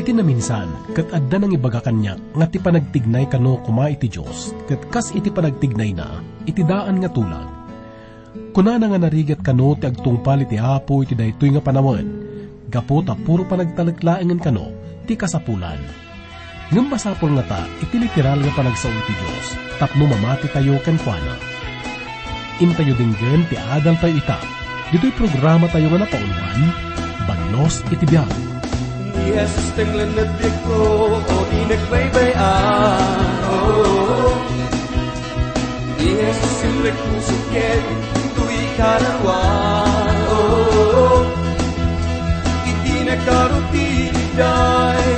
Iti na minsan, kat adda nang ibaga kanya, nga ti panagtignay kano kuma iti Diyos, kat kas iti panagtignay na, iti daan nga tulag. Kuna na nga narigat kano ti agtungpal iti apo iti daytoy nga panawan, gapo ta puro panagtalaklaangan kano, ti kasapulan. Ngam masapol nga ta, iti literal nga panagsaw iti Diyos, tapno mamati tayo kenkwana. Intayo dinggen ti adal tayo ita, dito'y programa tayo nga napauluan, Banos iti biyago. Ni Jesus tenglan na ko o di nagbaybayan oh. Ni Jesus simrek pusukin tuwi karawan oh. Iti nakarutiday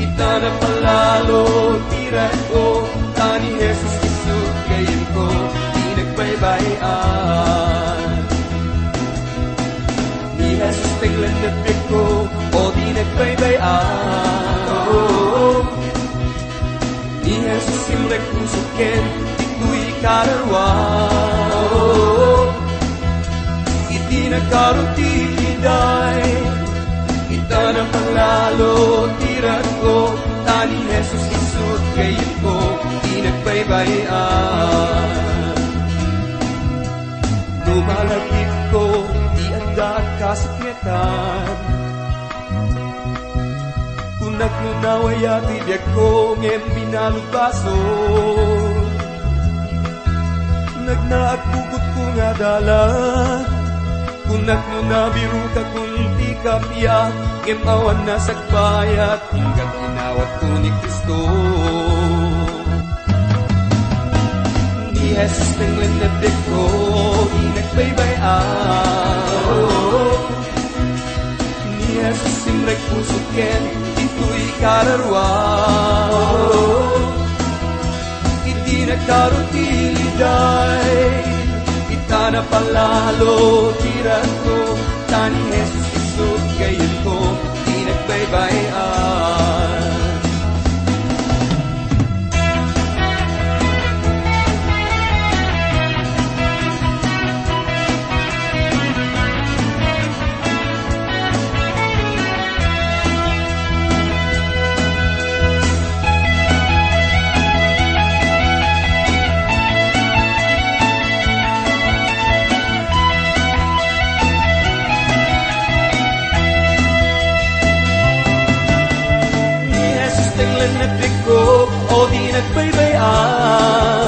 Ita na palalo tiran ko Tani Jesus isut kayin ko Di nagbaybayan Ni Jesus tenglan na ko o di nagbaybayan oh, Ni Jesus simrek pusukin ito'y karawan oh, Iti nagkarutiday Kita na panglalo tiran ko Tani Jesus isut kayin ko Di nagbaybayan Lumalagip ko Di anda kasiknetan Kunak no nawaya tibiyag ko ngem binalubaso Nagnaagpugot ko nga dala. Kunak no nabiru ka kunti kapya Ngem awan na sagbayat Hinggat inawat ko ni Kristo. Ni Jesus tenglan na ko Di nagbaybayan Ni Jesus simrek pusukin ito'y kararwan Iti nagkarutiliday Ita na palalo tiran ko Tani Jesus isut gayon ko Di nagbaybayan Na ko o di nagbaybayan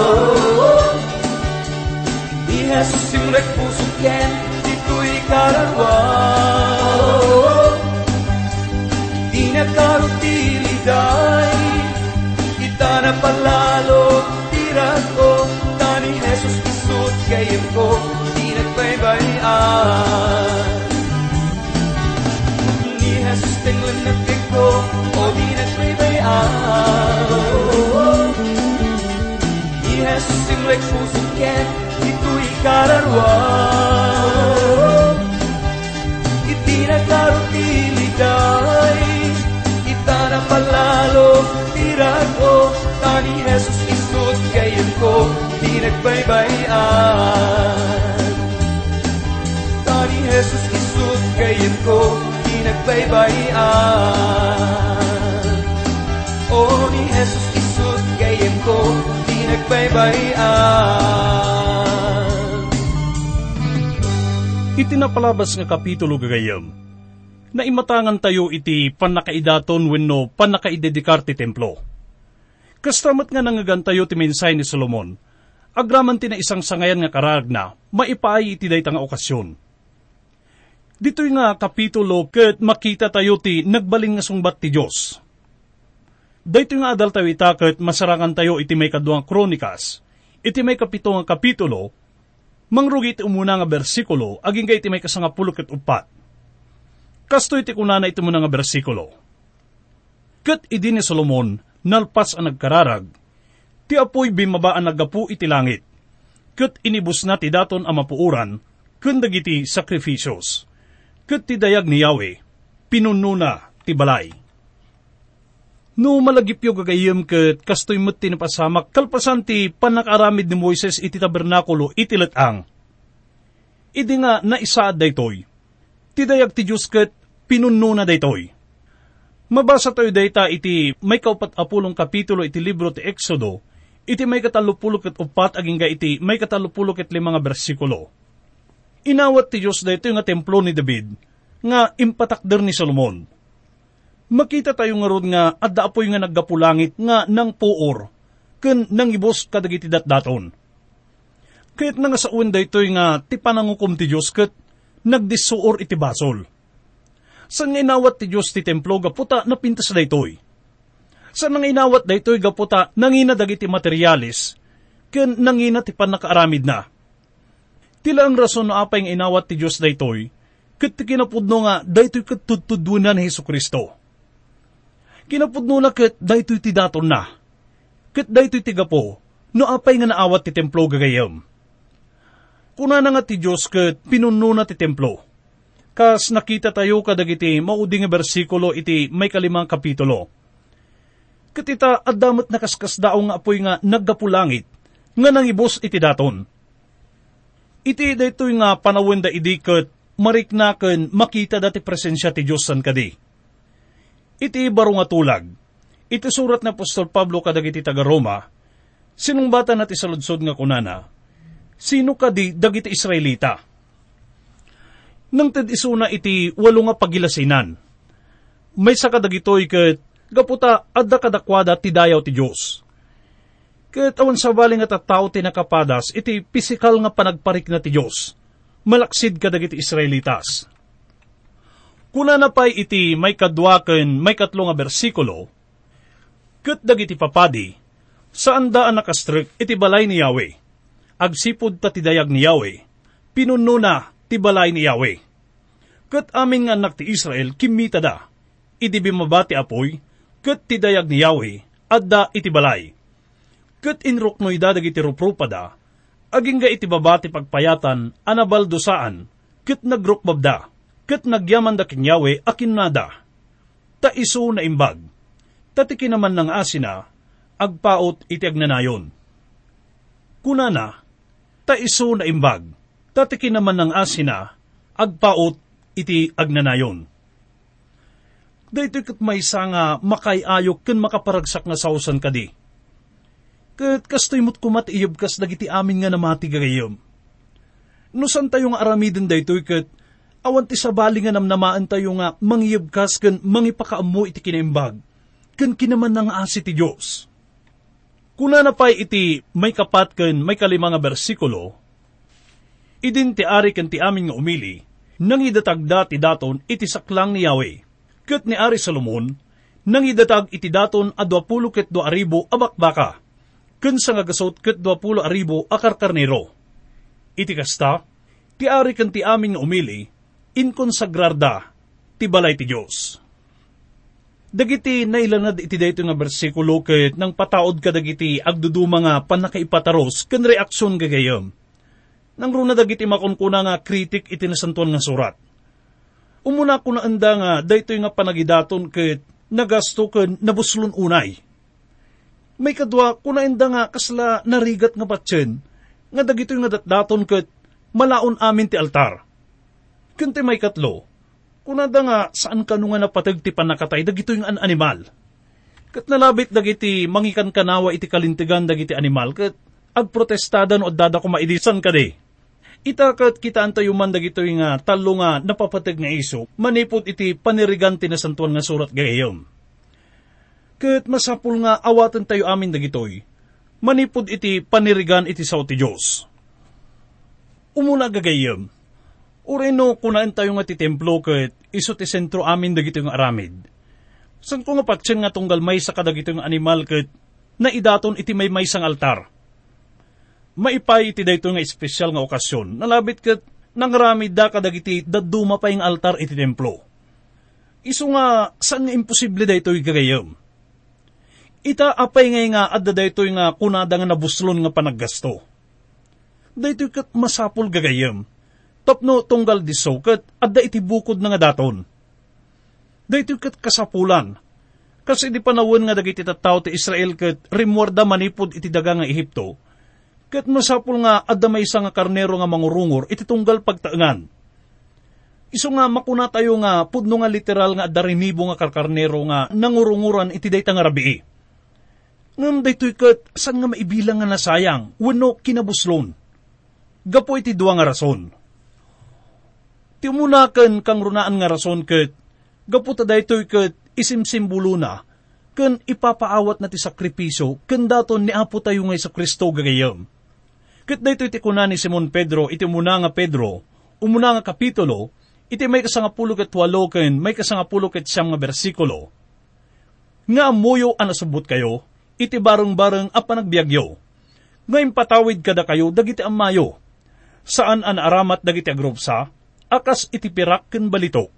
Ni Jesus simrek pusuken ito'y kararwan Di nagkarutiliday Kita na palalo tiran ko Tani Jesus isut kayin ko Di nagbaybayan Ni Jesus tenglan na o di nagbaybayan Ni Jesus simrek pusuken ito'y kararwan Iti nagkarutiliday Kita na palalo tiran ko Tani Jesus isut kayin ko Di nagbaybayan Tani Jesus isut kayin ko Di nagbaybayan O ni Jesus isut kayin ko Di nagbaybayan Itinapalabas nga kapitulo gagayam, na imatangan tayo iti panakaidaton wenno panakaidedikar ti templo. Kastamat nga nangagan tayo ti mensay ni Solomon, agraman ti na isang sangayan nga karag na maipaay iti dayta nga okasyon. Dito'y nga kapitulo ket makita tayo ti nagbaling nga sungbat ti Diyos. Daytoy nga adal tayo itaket masarangan tayo iti may kaduang kronikas, iti may kapito nga kapitulo, mangrugi iti umuna nga bersikulo, aging iti may kasangapulo ket upat. Kasto iti kunana iti muna nga bersikulo. Ket idi ni Solomon, nalpas ang nagkararag, ti apoy bimabaan nagapu iti langit, ket inibus na ti daton ang mapuuran, kundag iti sakrifisyos, ket ti dayag ni Yahweh, pinununa ti balay. No malagipyo gagayem ket kastoy met ti napasamak kalpasan ti panakaramid ni Moises iti tabernakulo iti letang. Idi nga naisaad daytoy. Ti dayag ti Diyos ket pinunno na daytoy. Mabasa tayo data iti may kaupat apulong kapitulo iti libro ti Exodo, iti may katalupulo ket upat aging ga iti may katalupulo ket limang bersikulo. Inawat ti Diyos dito nga templo ni David, nga impatakder ni Solomon. Makita tayo nga rod nga adda apoy nga naggapulangit nga nang puor, ken nang ibos kadagiti datdaton. Kahit nga sa uwan daytoy nga ti panangukom ti Diyos ket nagdisuor iti basol San nga inawat ti Diyos ti templo gaputa na pintas daytoy. San nga inawat daytoy gaputa nangina dagiti materialis, ken nangina ti panakaaramid na. Tila ang rason na apay nga inawat ti Diyos daytoy, ket ti kinapudno nga daytoy ket tutudbunan ni Heso Kristo. Kinapudno na ket daytoy ti daton na. Ket daytoy ti gapo, no apay nga naawat ti templo gagayam. Kuna na nga ti Diyos ket pinuno na ti templo Kas nakita tayo kadagiti mauding bersikulo iti may kalimang kapitulo. Katita adamat nakaskas dao nga apoy nga naggapulangit, nga nangibos iti daton. Iti daytoy nga panawin da idikot, mariknaken makita dati presensya ti Diyos san kadi. Iti baro nga tulag, iti surat na Apostol Pablo kadagiti taga Roma, sinong bata nati sa ludsod nga kunana, sino kadi dagiti Israelita? nang tad isuna iti walo nga pagilasinan. May sa kadagitoy ket gaputa adda kadakwada ti dayaw ti Dios. Ket awan sa baling nga tattao ti nakapadas iti pisikal nga panagparik na ti Dios. Malaksid kadagiti Israelitas. Kuna na pa'y iti may kadwa ken may katlo nga bersikulo, ket dagiti papadi, saan daan nakastrik iti balay ni Yahweh. Agsipod ta ti dayag ni Yahweh, pinuno na ti balay ni Yahweh. Kat amin nga anak ti Israel, kimita da, iti bimabati apoy, kat ti dayag ni Yahweh, adda iti balay. Kat inruknoy da dagiti ruprupa da, aging ga iti babati pagpayatan, anabaldosaan, kat nagrukbab da, kat nagyaman da kin Yahweh akin nada. Ta iso na imbag, tatiki naman ng asina, agpaot iti agnanayon. Kunana, ta iso na imbag, tatiki naman ng asina, agpaot iti agnanayon. Dahito kat may nga makayayok ken makaparagsak nga sausan kadi. Kat kastoy mo't kumat iyab kas dagiti amin nga namati gagayom. No san tayo nga aramidin daytoy kat awan ti sabali nga namnamaan tayo nga mangyab kas ken mangipakaammo iti kinaimbag ken kinaman nga asi ti Diyos. Kuna na pa iti may kapat ken may kalima nga bersikulo, idin ti ari ken ti amin nga umili, nang idatagda ti daton iti saklang ni Yahweh. Kat ni Ari Salomon, nang idatag iti daton a 20 ket do aribo abakbaka, ken sa ngagasot ket 20 aribo akarkarnero. Iti kasta, ti ari kan ti amin nga umili, inkonsagrarda, ti balay ti Diyos. Dagiti nailanad iti dayto nga bersikulo ket nang pataod ka dagiti agduduma nga panakaipataros ken reaksyon gagayam nang runa dagiti makunkuna nga kritik iti nasantuan nga surat. Umuna ko na anda nga, daytoy nga panagidaton ket nagasto ken nabuslon unay. May kadwa, kuna enda nga kasla narigat nga batsen, nga dagitoy nga datdaton ket malaon amin ti altar. Kunti may katlo, kuna da nga saan ka nga napatag ti panakatay dagitoy nga an animal. Kat nalabit dagiti mangikan kanawa iti kalintigan dagiti animal ket agprotestada no dada ko maidisan ka di. Itakat kita antayo man dagito nga talo nga napapatag nga iso, manipot iti panirigan na santuan nga surat gayom. Kat masapul nga awatan tayo amin dagitoy, manipod iti panirigan iti sao ti Diyos. Umuna gagayom, ureno kunaan tayo nga ti templo kat iso ti sentro amin dagito nga aramid. San ko nga patsyan nga tunggal may sa kadagito nga animal kat na idaton iti may may sang altar maipay iti dayto nga espesyal nga okasyon. Nalabit kat nangrami da kadagiti daduma pa yung altar iti templo. Iso nga, saan nga imposible dayto yung gagayom? Ita apay ngay nga adda dayto nga kunada nga nabuslon nga panaggasto. Dayto kat masapol gagayom. Tapno tunggal diso kat adda iti bukod na nga daton. Dayto kat kasapulan. Kasi di panawon nga dagiti tattao ti Israel kat rimwarda manipod iti daga nga Ehipto Kat masapul nga adda may nga karnero nga mangurungor iti tunggal pagtaangan. Iso nga makuna tayo nga pudno nga literal nga darinibo nga karkarnero nga nangurunguran iti day nga rabii. Ngam daytoy kat san nga maibilang nga nasayang wano kinabuslon. Gapo iti duwa nga rason. Ti umunakan kang runaan nga rason kat gapo ta daytoy kat isimsimbolo na ken ipapaawat na ti sakripiso ken daton ni Apo tayo ngay sa Kristo gagayam. Ket daytoy ti kunan ni Simon Pedro iti muna nga Pedro, umuna nga kapitulo, iti may kasangapulo ket walo ken may kasangapulo ket siyam nga bersikulo. Nga amuyo anasubot kayo, iti bareng-bareng a panagbiagyo. Ngayon patawid kada kayo dagiti amayo. Saan an aramat dagiti agrupsa, akas iti pirak ken balito.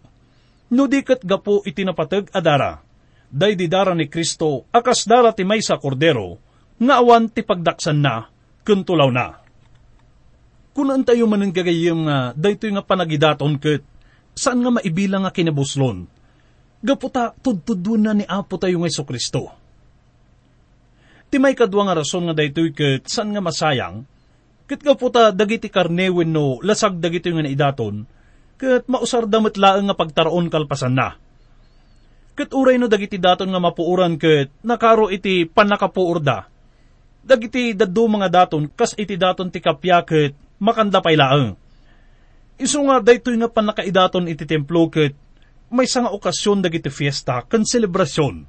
No di ket gapo iti napateg adara day didara ni Kristo akas dara ti may sa kordero, nga awan ti pagdaksan na, kuntulaw na. Kung tayo man gagayim nga, daytoy nga panagidaton ket, saan nga maibilang nga kinabuslon? Gaputa, tudtudun na ni Apo tayo nga Kristo. Ti may kadwa nga rason nga daytoy ket, saan nga masayang, ket gaputa dagiti karnewen no, lasag dagiti nga naidaton, ket mausar damat laeng nga pagtaraon kalpasan na Ket uray no dagiti daton nga mapuuran ket nakaro iti panakapuur da. Dagiti daddo mga daton kas iti daton ti kapya ket makanda pay laeng. Isu nga daytoy nga panakaidaton iti templo ket may nga okasyon dagiti fiesta ken selebrasyon.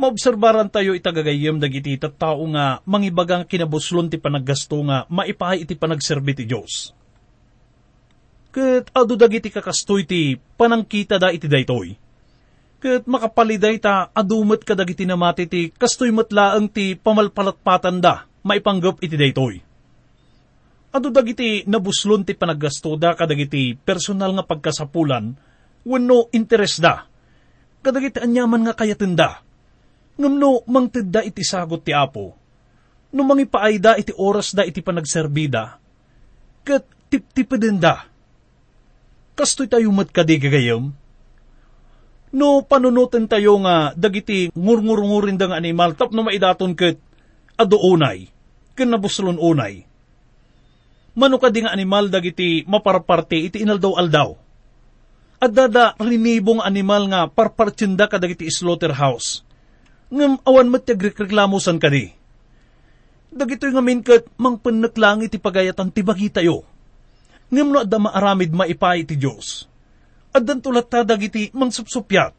Maobserbaran tayo itagagayem dagiti tattao nga mangibagang kinabuslon ti panaggasto nga maipahay iti panagserbi ti Dios. Ket adu dagiti kakastoy ti panangkita da iti daytoy Kat makapaliday ta, adumat ka dagiti namati ti kastoy matlaang ti pamalpalatpatan da, maipanggap iti daytoy. Ado dagiti nabuslon ti panaggasto da kadagiti personal nga pagkasapulan, wano interes da. Kadagiti anyaman nga kayatin da. Ngamno mangtid da iti sagot ti apo. No mangipaay da iti oras da iti panagserbida. Kat tip-tipidin da. Kastoy tayo mat kadi gagayam, No panunutin tayo nga dagiti ngurngurngurin da animal tap no maidaton ket ado unay, ken nabuslon unay. Mano ka di animal dagiti maparparte iti inaldaw-aldaw. At dada rinibong animal nga parpartsinda ka dagiti slaughterhouse. Ngam awan matyagrikreklamusan ka di. Dagito nga minkat mangpanak lang iti pagayatan ti bagi tayo. Ngam no adda maaramid maipay ti Diyos at tulat dagiti mangsupsupyat.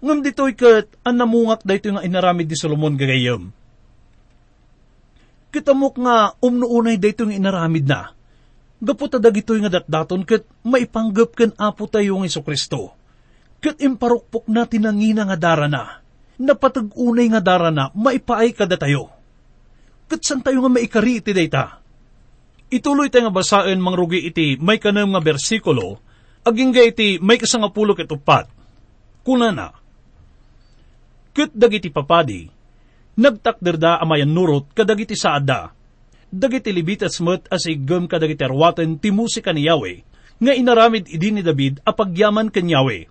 Ngam dito'y kat an namungak da ito nga inaramid di Solomon gagayam. Kitamok nga umnuunay da ito nga inaramid na. Gaputa dagito'y nga datdaton kat maipanggap kan apo tayo ng Iso Kristo. Kat imparukpok na tinangina nga dara na. Napatag-unay nga dara na maipaay kada tayo. Kat san tayo nga maikari iti dayta. Ituloy tayo nga basain mangrugi iti may kanam nga bersikulo aging iti may kasangapulo ket upat. Kuna na, ket dagiti papadi, nagtakder da amayan nurot kadagiti saada, dagiti libitas met as igem kadagiti arwaten ti musika ni Yahweh, nga inaramid idi ni David apagyaman ken Yahweh.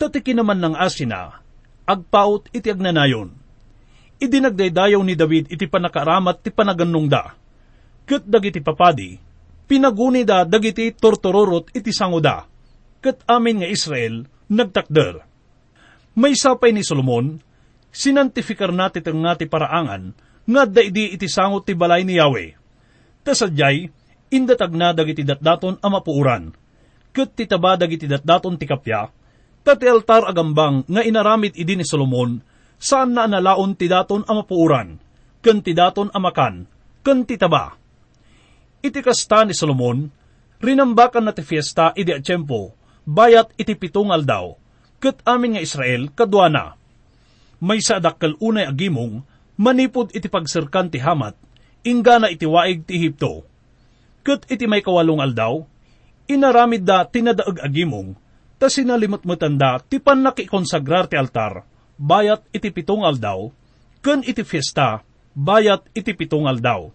Tatiki naman ng asina, agpaut iti agnanayon. Idi nagdaydayaw ni David iti panakaramat ti panaganong da. Ket dagiti papadi, pinaguni da dagiti tortororot iti sanguda, kat amin nga Israel nagtakder. May sapay ni Solomon, sinantifikar nati tang nati paraangan, nga daidi iti sangot ti balay ni Yahweh. Tasadyay, indatag na dagiti datdaton amapuuran, kat titaba dagiti datdaton ti kapya, tati altar agambang nga inaramit idi ni Solomon, saan na analaon ti daton amapuuran, ken ti daton amakan, ken titaba iti kasta ni Solomon, rinambakan na ti fiesta idi at tiyempo, bayat iti pitong aldaw, kat amin nga Israel kadwana. May sa adakkel unay agimong, manipod iti pagsirkan ti hamat, ingana iti waig ti Ehipto. Kat iti may kawalong aldaw, inaramid da tinadaag agimong, ta sinalimot-mutan da ti panaki konsagrar ti altar, bayat iti pitong aldaw, ken iti fiesta, bayat iti pitong aldaw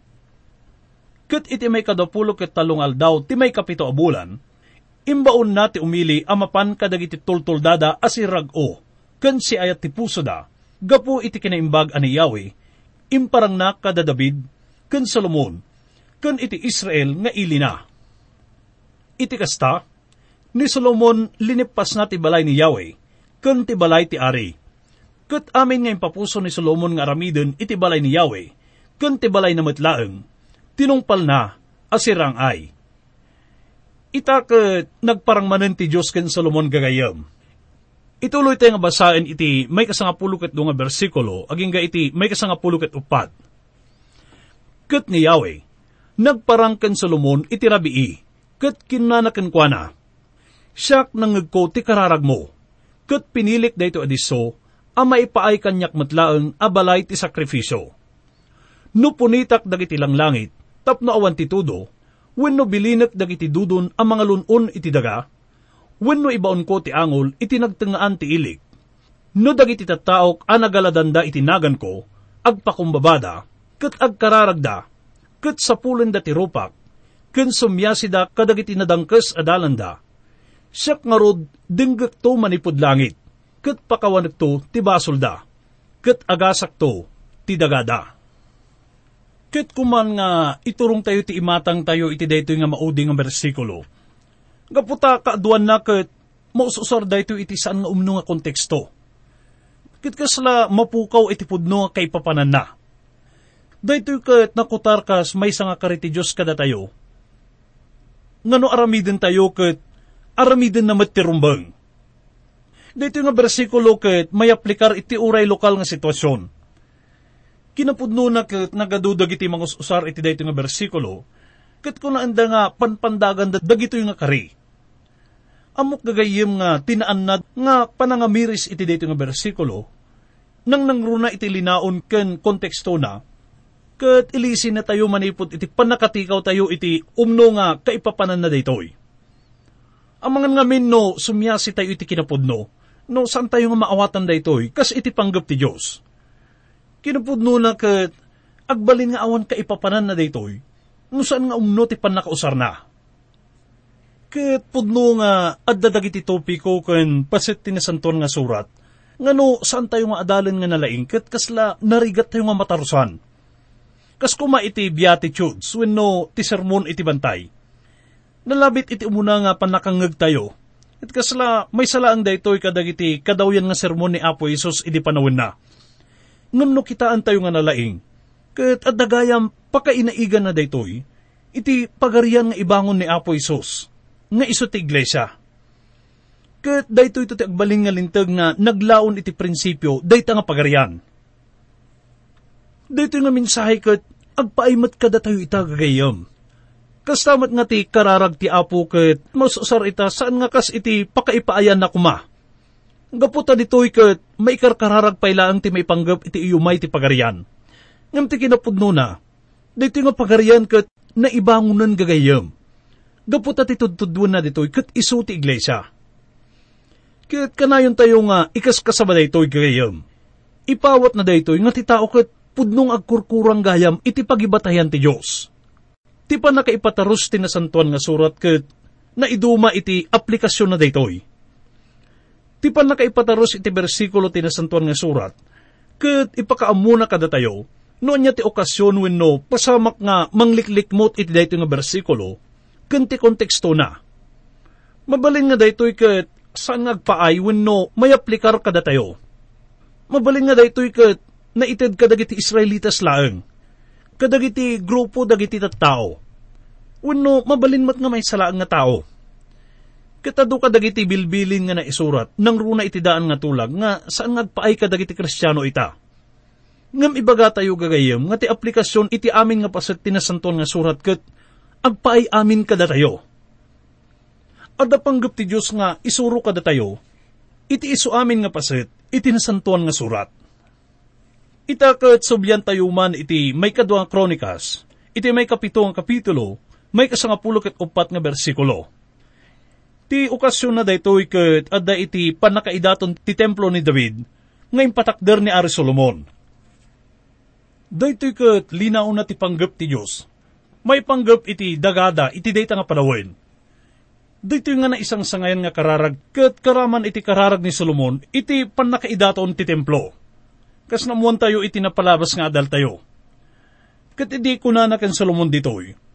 ket iti may kadapulo ket talong aldaw ti may kapito a bulan, imbaon na ti umili amapan kadagiti tultuldada asirag-o, ken si ayat ti puso da, gapu iti kinaimbag ani Yahweh, imparang na kada David, ken Solomon, ken iti Israel nga ili na. iti kasta, ni Solomon linipas na ti balay ni Yahweh, kun ti balay ti Ari. Kat amin nga papuso ni Solomon nga aramidin iti balay ni Yahweh, kun ti balay na matlaeng, tinungpal na, asirang ay. Ita kat nagparangmanan ti Diyos ken Solomon gagayam. Ituloy tayo nga basahin iti may kasangapulo ket nga bersikulo, aging ga iti may kasangapulo ket upat. Kat ni Yahweh, nagparang ken Solomon iti rabii, kat kinanakan kwa na. Siyak nangagko ti kararag mo, kat pinilik dayto adiso, a maipaay kanyak matlaang abalay ti sakripisyo. No punitak dagiti lang langit, tapno awan ti tudo, wenno bilinek dagiti dudon ang mga lunon iti daga, wenno ibaon ko ti angol iti nagtengaan ti ilik. No dagiti tattaok anagaladanda iti nagan ko, agpakumbabada, ket agkararagda, ket sapulen da ti rupak, ken sumyasida kadagiti nadangkes adalanda. Siyak nga rod, dinggak to manipod langit, ket pakawanak to ti basolda, ket agasak to ti dagada. Ket kuman nga iturong tayo ti imatang tayo iti dayto nga maudi nga bersikulo. Gaputa kaaduan na ket maususar dayto iti saan nga umno nga konteksto. Ket kasla mapukaw iti pudno nga kay papanan na. Dayto ket nakutar kas may nga kariti Diyos kada tayo. Ngano aramiden tayo ket aramiden na matirumbang. Dito nga bersikulo ket may aplikar iti uray lokal nga sitwasyon kinapudno na kat nagadudag iti mga usar iti dayto nga bersikulo, kat kung naanda nga panpandagan da dagito nga kari. Amok gagayim nga tinaan na nga panangamiris iti dayto nga bersikulo, nang nangruna iti linaon ken konteksto na, kat ilisin na tayo manipot iti panakatikaw tayo iti umno nga kaipapanan na daytoy. Ang mga ngamin no, sumyasi tayo iti kinapudno, no saan tayo nga maawatan daytoy, kas iti panggap ti Diyos kinupudno na kat agbalin nga awan ka ipapanan na daytoy, no saan nga umno ti panakausar na. Kat pudno nga addadag iti topiko ken pasit tinasanton nga surat, nga no saan tayo nga adalin nga nalaing kat kasla narigat tayo nga matarusan. Kas kuma iti beatitudes when no ti sermon iti bantay. Nalabit iti umuna nga panakangag tayo, at kasla may salaang daytoy kadagiti kadawyan nga sermon ni Apo Isos iti panawin na ngam no kitaan tayo nga nalaing, kat adagayam pakainaigan na daytoy, iti pagarian nga ibangon ni Apo Isos, nga iso ti iglesia. Kat daytoy ito ti agbaling nga lintag nga naglaon iti prinsipyo, dayta nga pagarian. Daytoy nga mensahe kat agpaimat kada tayo ita gagayam. Kastamat nga ti kararag ti Apo kat masusar ita saan nga kas iti pakaipaayan na kuma Gaputa ditoy ket maikarkararag pailaang ti may panggap iti iyumay ti pagarian. Ngam ti kinapudno na, dito nga pagarian ket naibangunan gagayam. Gaputa ti tudtudwan na ditoy ket isu ti iglesia. Ket kanayon tayo nga ikas kasaba daytoy gagayam. Ipawat na daytoy nga ti tao ket pudnong agkurkurang gayam iti pagibatayan ti Dios. Ti pa nakaipataros ti nasantuan nga surat ket naiduma iti aplikasyon na daytoy Ti pan nakaipataros iti bersikulo ti nasantuan nga surat, ket ipakaamuna kada tayo, noon niya ti okasyon wenno pasamak nga mangliklik mot iti dayto nga bersikulo, ken konteksto na. Mabalin nga daytoy ket saan ngagpaay wenno may aplikar kada tayo. Mabalin nga daytoy ket naited kadagiti Israelitas laeng, kadagiti grupo dagiti tattao. Wenno mabalin mat nga may salaang nga tao Kitado ka dagiti bilbilin nga naisurat, nang runa iti daan nga tulag, nga saan ngagpaay ka dagiti kristyano ita. Ngam ibaga tayo gagayem, nga ti aplikasyon iti amin nga paset tinasanton nga surat ket, agpaay amin kada tayo. Ada panggap ti Diyos nga isuro kada tayo, iti isu amin nga paset, iti nasantuan nga surat. Ita ket subyan tayo man iti may kadwa kronikas, iti may kapito ang kapitulo, may kasangapulo ket upat nga bersikulo Ti okasyon na daytoy ket adda iti panakaidaton ti templo ni David, ngayon patakder ni Ari Solomon. Daytoy ket linaw na ti panggap ti Diyos. May panggap iti dagada iti dayta nga panawin. Daytoy nga na isang sangayan nga kararag ket karaman iti kararag ni Solomon iti panakaidaton ti templo. Kas namuan tayo iti napalabas nga adal tayo. Ket idi kunana ken Solomon ditoy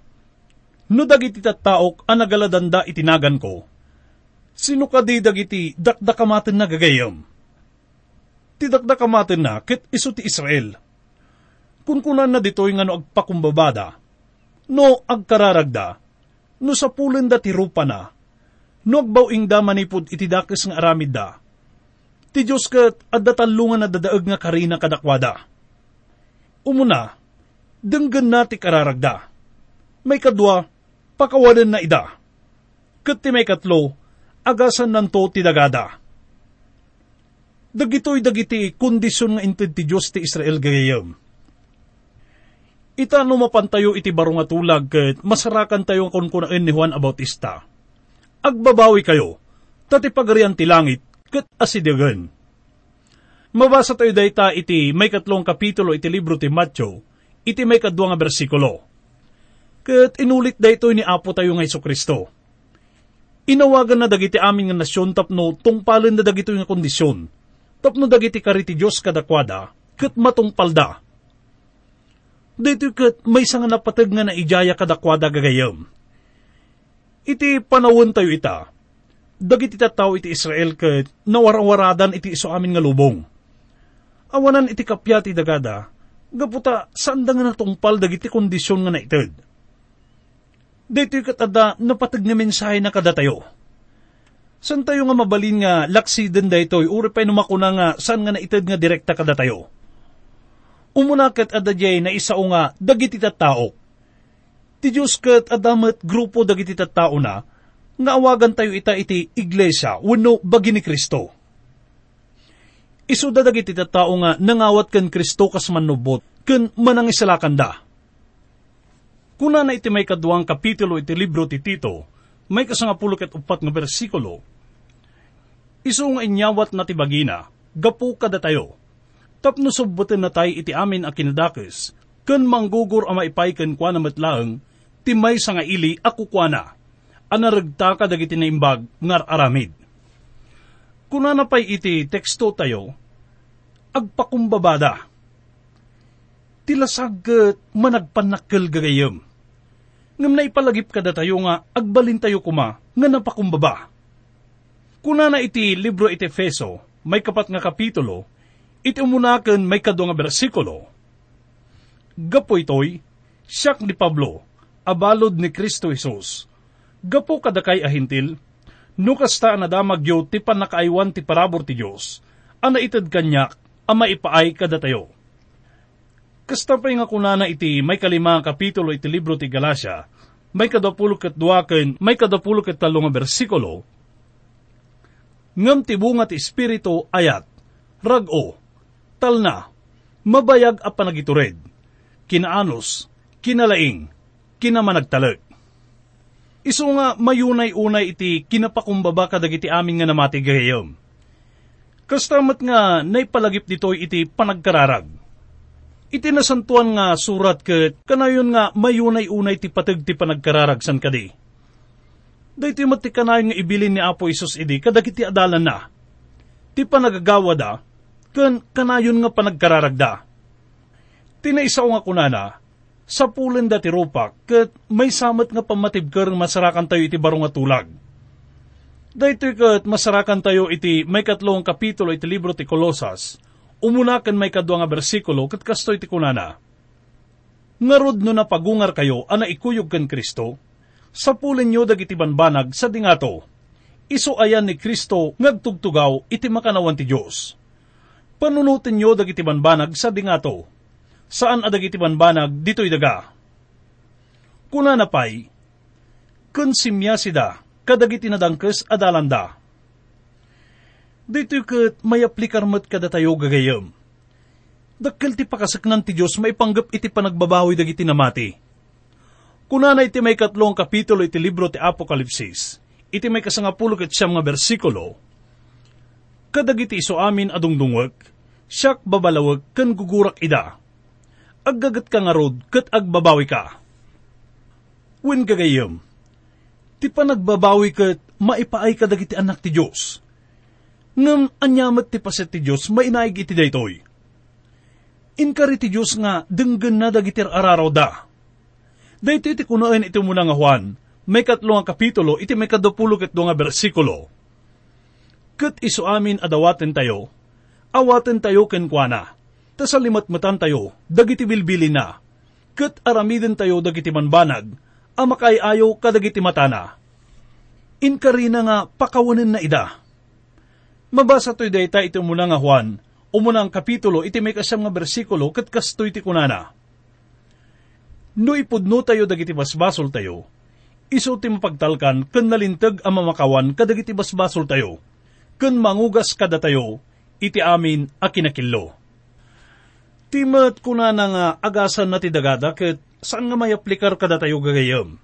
no dagiti tattaok ang nagaladanda itinagan ko, sino ka di dagiti dakdakamatin na gagayam? Ti dakdakamatin na kit iso ti Israel. Kung kunan na dito'y nga no agpakumbabada, no agkararagda, no sa pulen da ti rupa na, no agbawing da manipod iti dakis nga aramid da, ti Diyos kat adda talungan na dadaag nga karina kadakwada. Umuna, denggan na ti kararagda. May kadwa, pakawalan na ida. Kat ti may katlo, agasan nanto ti dagada. Dagitoy dagiti kondisyon nga inted ti Diyos ti Israel gayam. Ita no mapantayo iti baro nga tulag ket masarakan tayo kung kunain ni Juan Abautista. Agbabawi kayo, tati pagarian ti langit, ket asidagan. Mabasa tayo dayta iti may katlong kapitulo iti libro ti Matthew, iti may kadwa nga bersikulo. Ket inulit dayto ni Apo tayo nga Kristo. Inawagan na dagiti amin nga nasyon tapno tungpalin na dagito nga kondisyon. Tapno dagiti kariti Diyos kadakwada, ket matungpalda Dito kat may nga napatag nga na ijaya kadakwada gagayam. Iti panawon tayo ita. Dagiti tataw iti Israel kat nawarawaradan iti iso amin nga lubong. Awanan iti kapya ti dagada, gaputa saan da nga natungpal dagiti kondisyon nga naitad. Dito kat ada napatag nga mensahe na kada tayo. San tayo nga mabalin nga laksiden da ito, uri pa numakuna nga saan nga naitad nga direkta kada tayo Umunakat adajay na isa nga dagiti tattao. Ti Diyos kat adamat grupo dagiti tattao na, nga awagan tayo ita iti iglesia wano bagi ni Kristo. Isu da dagiti tattao nga nangawat kan Kristo kas manubot, kan manangisalakan da. Kuna na iti may kaduang kapitulo iti libro ti Tito, may kasangapulo ket upat nga bersikulo, isu nga inyawat na ti bagina, gapu kada tayo, tapno subbutin na tayo iti amin a kinadakis, ken manggugur ama ipay ken kwa na matlaang, timay sa nga ili ako kwa na, anaragta ka dagiti na imbag ngar aramid. Kuna na pay iti teksto tayo, agpakumbabada. Tilasag managpanakkel gagayam. Ngam na ipalagip kada tayo nga agbalin tayo kuma nga napakumbaba. Kuna na iti libro iti Feso, may kapat nga kapitulo, iti umunakan may kado nga bersikulo. Gapo itoy, siyak ni Pablo, abalod ni Kristo Jesus. Gapo kadakay ahintil, nukasta na damagyo ti panakaaywan ti parabor ti Diyos, ana itad kanyak, ama ipaay kada tayo. Kasta pa nga kunana iti may kalima kapitulo iti libro ti Galacia, may kadapulo kat duwaken, may kadapulo kat talo nga bersikulo, ngam ti bunga ti Espiritu ayat, rag-o, tal na, mabayag a panagitured, kinaanos, kinalaing, kinamanagtalag. Iso nga mayunay-unay iti kinapakumbaba kadagiti amin nga namati gayam. Kastamat nga naipalagip ditoy iti panagkararag. Iti nasantuan nga surat ket kanayon nga mayunay-unay ti patag ti panagkararag san kadi. Dahiti mati kanayon nga ibilin ni Apo Isus idi kadagiti adalan na. Ti panagagawa da, ken kanayon nga panagkararagda. Tinaisa nga kunana, sa pulen dati rupak, ket may samat nga pamatibker masarakan tayo iti baro nga tulag. Dahito ket masarakan tayo iti may katlong kapitulo iti libro ti Kolosas, umunakan may kadwa nga bersikulo ket kasto iti kunana. Ngarod no napagungar kayo ana ikuyog ken Kristo, sa pulen nyo dagiti banbanag sa dingato, iso ayan ni Kristo ngagtugtugaw iti makanawan ti Diyos panunutin nyo dagiti banbanag sa dingato. Saan adagiti banbanag dito'y daga? Kuna napay, konsimya sida, kadagiti nadangkes adalanda. Dito'y kat may aplikar mo't kada tayo gagayam. Dakkel ti pakasaknan ti Diyos maipanggap iti panagbabawi dagiti namati. Kuna na iti may katlong kapitulo iti libro ti Apokalipsis, iti may kasangapulo ket siyam nga bersikulo, kadagiti iso amin adungdungwag, siyak babalawag kan gugurak ida. Aggagat ka nga rod, kat agbabawi ka. Wen gagayam, ti pa nagbabawi kat maipaay ka dagiti anak ti Diyos. Ngam anyamat ti paset ti Diyos, mainaig iti daytoy. Inkari ti Diyos nga, denggan na dagitir araraw da. Dahito iti kunain iti muna nga Juan, may katlo nga kapitulo, iti may kadupulo ket nga bersikulo. Kat iso amin adawaten tayo, awaten tayo kenkwana, ta sa limatmatan tayo, dagiti bilbili na, kat aramiden tayo dagiti manbanag, amakay ayaw kadagiti matana. Inkarina nga pakawanin na ida. Mabasa to'y dayta iti muna nga Juan, umuna ang kapitulo iti may kasam nga bersikulo kat kastoy ti kunana. No ipudno tayo dagiti basbasol tayo, iso ti mapagtalkan ken nalintag ang mamakawan kadagiti basbasol tayo, ken mangugas kada tayo, iti amin a kinakillo. Timat kuna na nga agasan na ti dagada ket saan nga may aplikar kada tayo gagayam.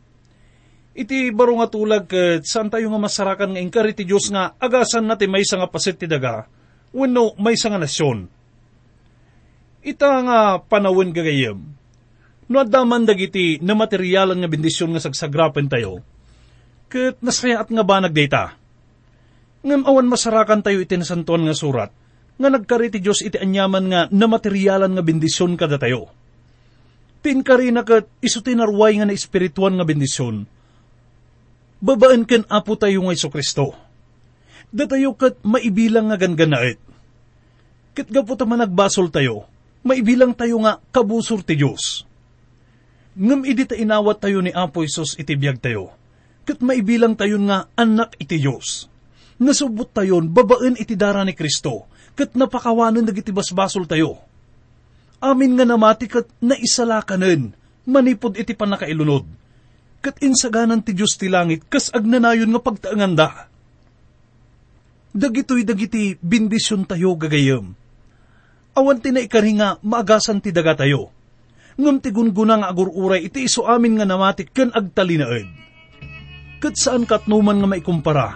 Iti baro nga tulag ket saan tayo nga masarakan nga inkari ti Diyos nga agasan na ti may nga pasit ti daga, wenno may nga nasyon. Ita nga panawin gagayam, no adaman dagiti na materyalan nga bendisyon nga sagsagrapen tayo, ket nasayaat nga ba nagdata. Ngam awan masarakan tayo iti nasantuan nga surat, nga nagkari ti Diyos iti anyaman nga na materyalan nga bendisyon kada tayo. Tinkari na kat iso nga na espirituan nga bendisyon. Babaan ken apo tayo nga Iso Kristo. Datayo kat maibilang nga ganganaet. Kat gapo ta nagbasol tayo, maibilang tayo nga kabusor ti Diyos. Ngam idi ta inawat tayo ni Apo Isos iti biyag tayo. Kat maibilang tayo nga anak iti Diyos. Nasubot tayon babaan iti dara ni Kristo kat napakawanan dagiti basbasol tayo. Amin nga namati kat naisalakanen, manipod iti panakailunod. Kat insaganan ti Diyos ti langit, kas agnanayon nga pagtaanganda. Dagitoy dagiti bindisyon tayo gagayam. Awan ti na nga maagasan ti daga tayo. Ngam ti gunguna nga agururay iti iso amin nga namatik ken agtalinaed. Kat saan katnuman nga maikumpara,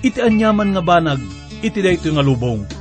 iti anyaman nga banag, iti dayto nga lubong